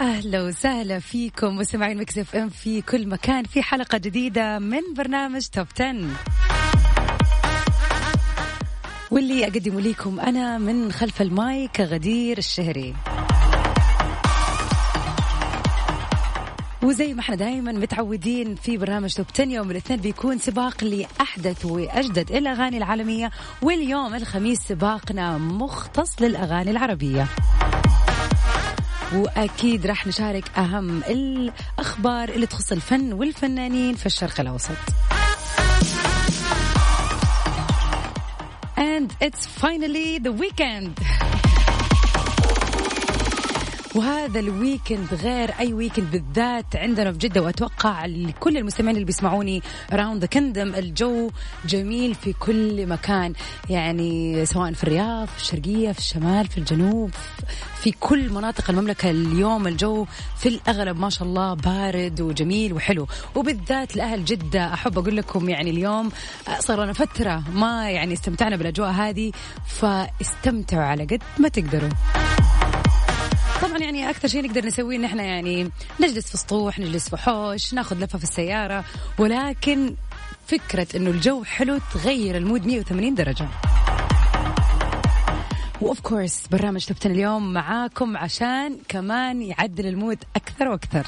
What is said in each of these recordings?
أهلا وسهلا فيكم مستمعين Mix FM في كل مكان في حلقة جديدة من برنامج Top 10 واللي أقدم لكم أنا من خلف المايك غدير الشهري. وزي ما إحنا دائما متعودين في برنامج توب 10 يوم الاثنين بيكون سباق لأحدث وأجدد الأغاني العالمية واليوم الخميس سباقنا مختص للأغاني العربية. وأكيد راح نشارك أهم الأخبار اللي تخص الفن والفنانين في الشرق الأوسط. And it's finally the weekend. وهذا ال weekend غير أي weekend بالذات عندنا في جدة وأتوقع لكل المستمعين اللي بيسمعوني around the kingdom الجو جميل في كل مكان. يعني سواء في الرياض في الشرقية في الشمال في الجنوب في كل مناطق المملكة اليوم الجو في الأغلب ما شاء الله بارد وجميل وحلو. وبالذات لأهل جدة أحب أقول لكم يعني اليوم صار لنا فترة ما يعني استمتعنا بالأجواء هذه فاستمتعوا على قد ما تقدروا. طبعا يعني أكثر شيء نقدر نسويه إن إحنا يعني نجلس في سطوح نجلس في حوش ناخذ لفة في السيارة ولكن فكرة إنه الجو حلو تغير ال mood 180 درجة. و of course برنامج Top اليوم معاكم عشان كمان يعدل ال mood أكثر وأكثر.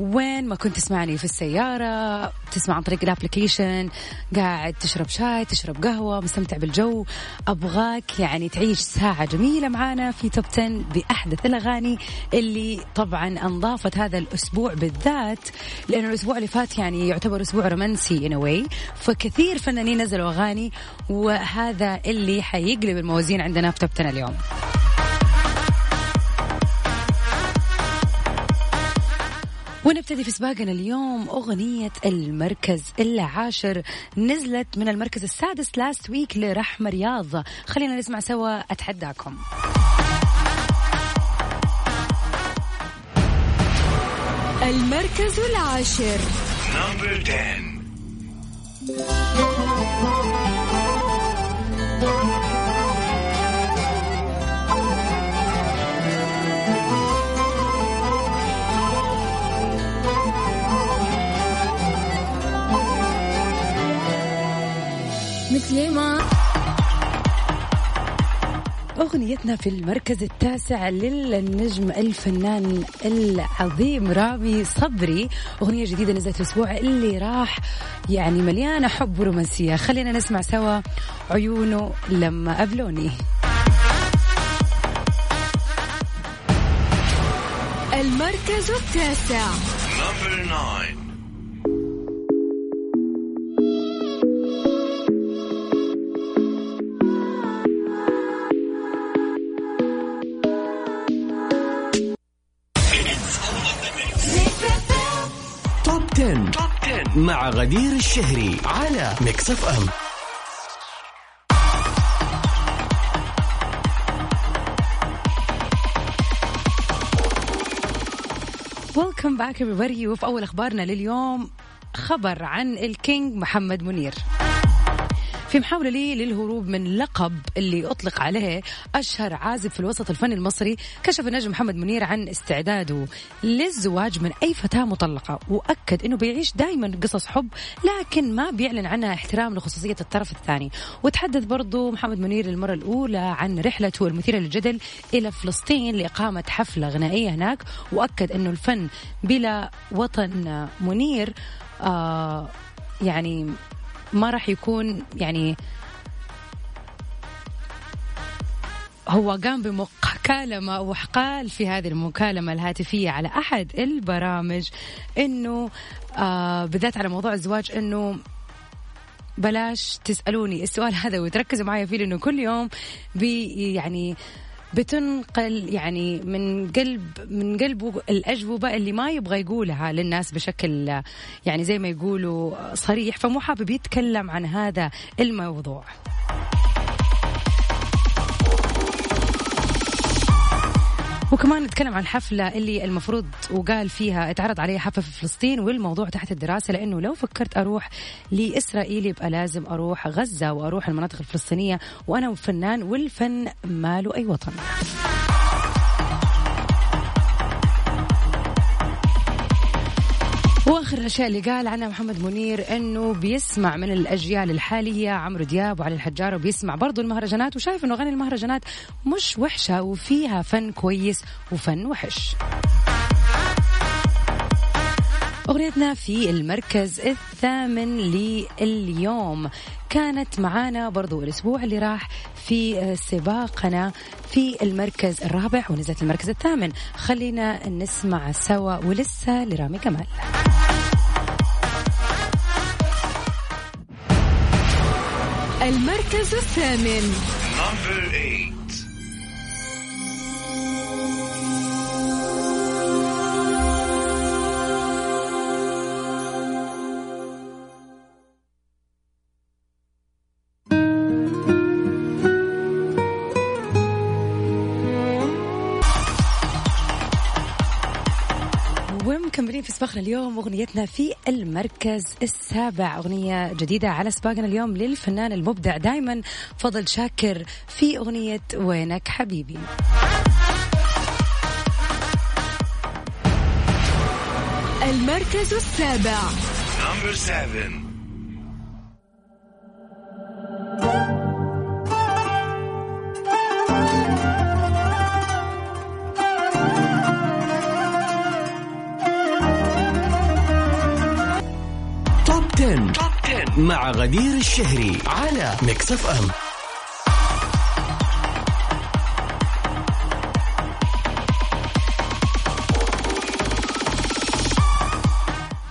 وين ما كنت تسمعني في السيارة تسمع عن طريق ال application قاعد تشرب شاي تشرب قهوة مستمتع بالجو أبغاك يعني تعيش ساعة جميلة معانا في Top 10 بأحدث الأغاني اللي طبعا أنضافت هذا الأسبوع بالذات لأنه الأسبوع اللي فات يعني يعتبر أسبوع رومانسي in a way فكثير فنانين نزلوا أغاني وهذا اللي حيقلب الموازين عندنا في Top 10 اليوم. ونبتدي في سباقنا اليوم أغنية المركز العاشر نزلت من المركز السادس last week لرحمة رياض. خلينا نسمع سوا أتحداكم. المركز العاشر. number 10 أغنيتنا في المركز التاسع للنجم الفنان العظيم رامي صبري. أغنية جديدة نزلت الأسبوع اللي راح يعني مليانة حب ورومانسية. خلينا نسمع سوا عيونه لما قابلوني المركز التاسع. مع غدير الشهري على Mix FM welcome back everybody. وفي أول أخبارنا لليوم خبر عن ال king محمد منير. في محاولة لي للهروب من لقب اللي أطلق عليه أشهر عازف في الوسط الفني المصري كشف النجم محمد منير عن استعداده للزواج من أي فتاة مطلقة. وأكد أنه بيعيش دائما قصص حب لكن ما بيعلن عنها احترام لخصوصية الطرف الثاني. وتحدث برضو محمد منير للمرة الأولى عن رحلته المثيرة للجدل إلى فلسطين لإقامة حفلة غنائية هناك. وأكد أنه الفن بلا وطن منير آه يعني ما راح يكون يعني هو قام بمكالمة وقال في هذه المكالمة الهاتفية على أحد البرامج أنه آه بالذات على موضوع الزواج أنه بلاش تسألوني السؤال هذا وتركزوا معي فيه لأنه كل يوم بي يعني بتنقل يعني من قلب من قلبه الأجوبة اللي ما يبغى يقولها للناس بشكل يعني زي ما يقولوا صريح فمو حابب يتكلم عن هذا الموضوع. وكمان نتكلم عن الحفلة اللي المفروض وقال فيها اتعرض عليها حفلة في فلسطين والموضوع تحت الدراسة لأنه لو فكرت أروح لإسرائيل يبقى لازم أروح غزة وأروح المناطق الفلسطينية وأنا فنان والفن ماله أي وطن. واخر الأشياء اللي قال عنها محمد منير إنه بيسمع من الأجيال الحالية عمرو دياب وعلي الحجار وبيسمع برضو المهرجانات وشايف إنه أغاني المهرجانات مش وحشة وفيها فن كويس وفن وحش. أغنيتنا في المركز الثامن لليوم. كانت معانا برضو الأسبوع اللي راح في سباقنا في المركز الرابع ونزلت المركز الثامن. خلينا نسمع سوا ولسه لرامي كمال. المركز الثامن سباقنا اليوم أغنيتنا في المركز السابع أغنية جديدة على سباقنا اليوم للفنان المبدع دائما فضل شاكر في أغنية وينك حبيبي المركز السابع Number seven. مع غدير الشهري على Mix FM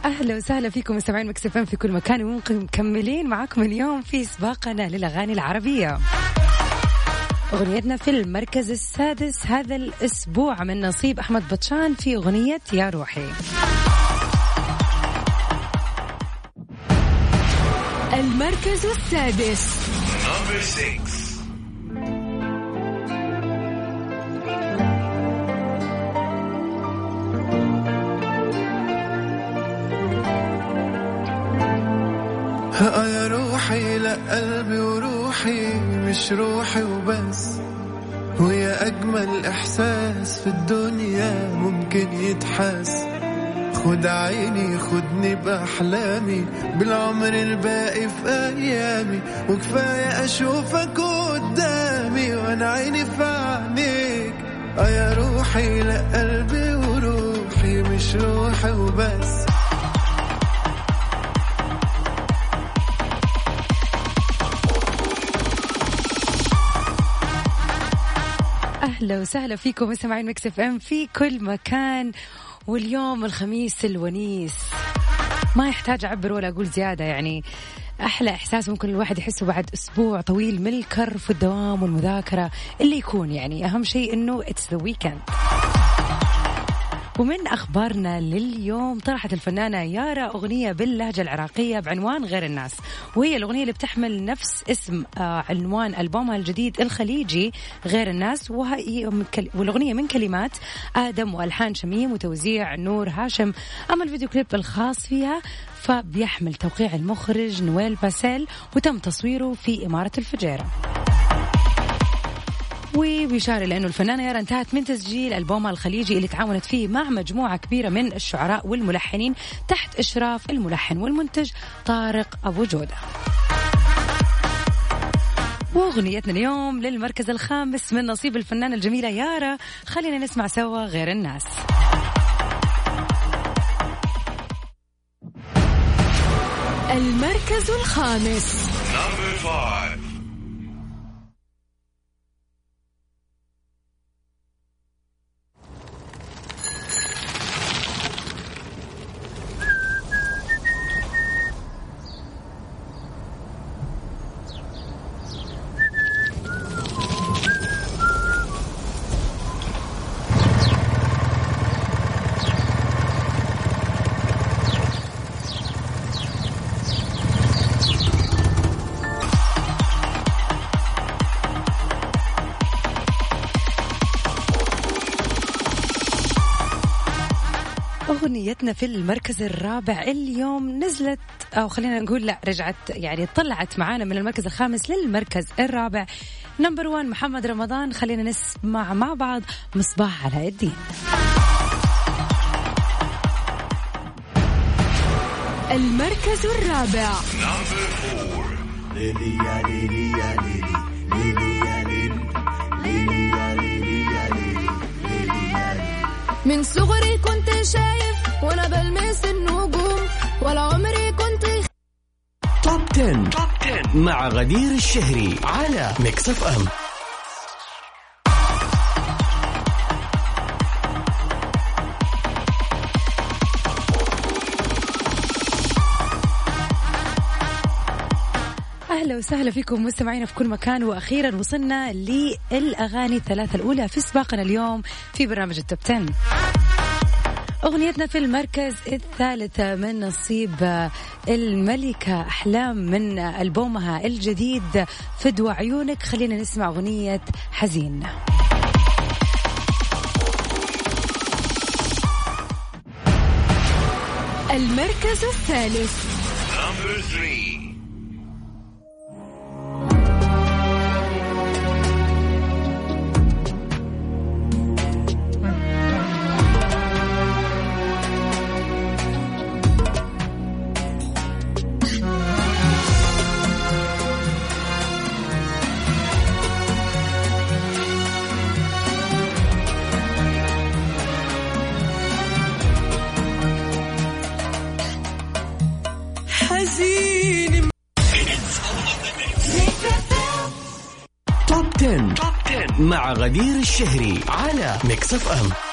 أهلا وسهلا فيكم مستمعين Mix FM في كل مكان ومكملين معاكم اليوم في سباقنا للأغاني العربية. أغنيتنا في المركز السادس هذا الأسبوع من نصيب أحمد بطشان في أغنية يا روحي. المركز السادس. Number six. ها يا روحي لا قلبي وروحي مش روحي وبس. ويا أجمل إحساس في الدنيا ممكن يتحس. خد عيني خدني بأحلامي بالعمر الباقي في أيامي. وكفاية أشوفك قدامي. وأنا عيني في عينيك. آه يا روحي لا قلبي وروحي. مش روحي وبس. أهلا وسهلا فيكم مستمعين مكس إف إم في كل مكان. واليوم الخميس الونيس. ما يحتاج أعبر ولا أقول زيادة يعني أحلى إحساس ممكن الواحد يحسه بعد أسبوع طويل من الكرف والدوام والمذاكرة اللي يكون يعني أهم شيء إنه it's the weekend ومن أخبارنا لليوم طرحت الفنانة يارا أغنية باللهجة العراقية بعنوان غير الناس. وهي الأغنية اللي بتحمل نفس اسم آه، عنوان ألبومها الجديد الخليجي غير الناس. وهي والأغنية من كلمات آدم وألحان شميم وتوزيع نور هاشم. أما الفيديو كليب الخاص فيها فبيحمل توقيع المخرج نويل باسيل وتم تصويره في إمارة الفجيرة. وبيشار لأنه الفنانة يارا انتهت من تسجيل ألبومها الخليجي اللي تعاونت فيه مع مجموعة كبيرة من الشعراء والملحنين تحت إشراف الملحن والمنتج طارق أبو جودة. وأغنيتنا اليوم للمركز الخامس من نصيب الفنانة الجميلة يارا. خلينا نسمع سوا غير الناس. المركز الخامس. أغنيتنا في المركز الرابع. اليوم نزلت أو خلينا نقول لا رجعت يعني طلعت معانا من المركز الخامس للمركز الرابع. نمبر 1 محمد رمضان. خلينا نسمع مع بعض مصباح علاء الدين. المركز الرابع. Number four. من صغري كنت شايف وأنا بلمس النجوم ولا عمري كنت top 10. top 10 مع غدير الشهري على Mix FM أهلا وسهلا فيكم مستمعينا في كل مكان. وأخيرا وصلنا للأغاني الثلاثة الأولى في سباقنا اليوم في برنامج التوب 10 أغنيتنا في المركز الثالث من نصيب الملكة أحلام من ألبومها الجديد فدوى عيونك. خلينا نسمع أغنية حزين. المركز الثالث. غدير الشهري على Mix FM.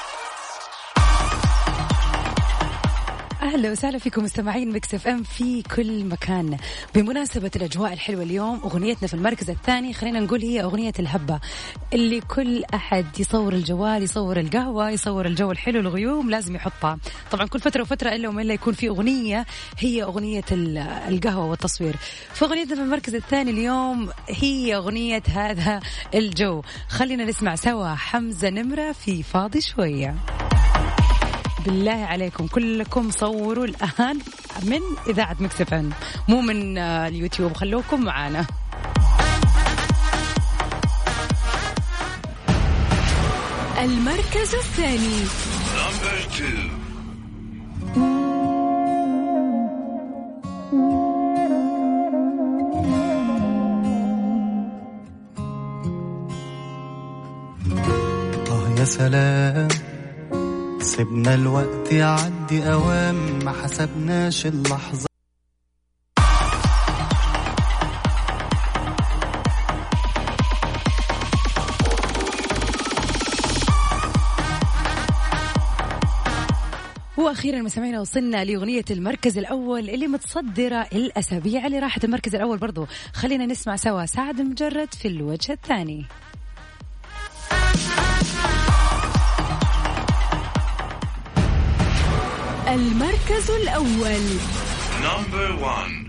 أهلا وسهلا فيكم مستمعين Mix FM في كل مكان. بمناسبة الأجواء الحلوة اليوم أغنيتنا في المركز الثاني خلينا نقول هي أغنية الهبة اللي كل أحد يصور الجوال يصور القهوة يصور الجو الحلو الغيوم لازم يحطها. طبعا كل فترة وفترة إلا وما الا يكون في أغنية هي أغنية ال- القهوة والتصوير. فاغنيتنا في المركز الثاني اليوم هي أغنية هذا الجو. خلينا نسمع سوا حمزة نمرة في فاضي شوية. بالله عليكم. كلكم صوروا الآن من إذاعة مكسفن مو من آه، اليوتيوب. خلوكم معانا. المركز الثاني. آه يا سلام. سيبنا الوقت يعدي أوام ما حسبناش اللحظة. وأخيرا مستمعينا وصلنا لأغنية المركز الأول اللي متصدرة الأسابيع اللي راحت المركز الأول برضو. خلينا نسمع سوا سعد مجرد في الوجه الثاني. المركز الأول. Number one.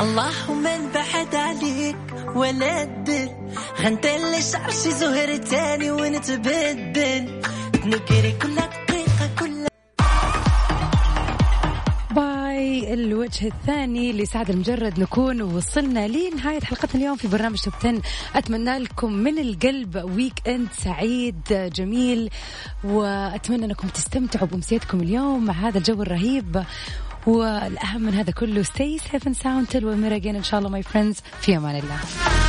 اللهم انبعد عليك ولا تدل غنتلي شعرشي زهر تاني ونتبدل. نجري كل الوجه الثاني لسعد لمجرد. نكون وصلنا لنهاية حلقتنا اليوم في برنامج top 10 أتمنى لكم من القلب weekend سعيد جميل وأتمنى أنكم تستمتعوا بأمسيتكم اليوم مع هذا الجو الرهيب. والأهم من هذا كله stay safe and sound till we meet again. إن شاء الله my friends في أمان الله.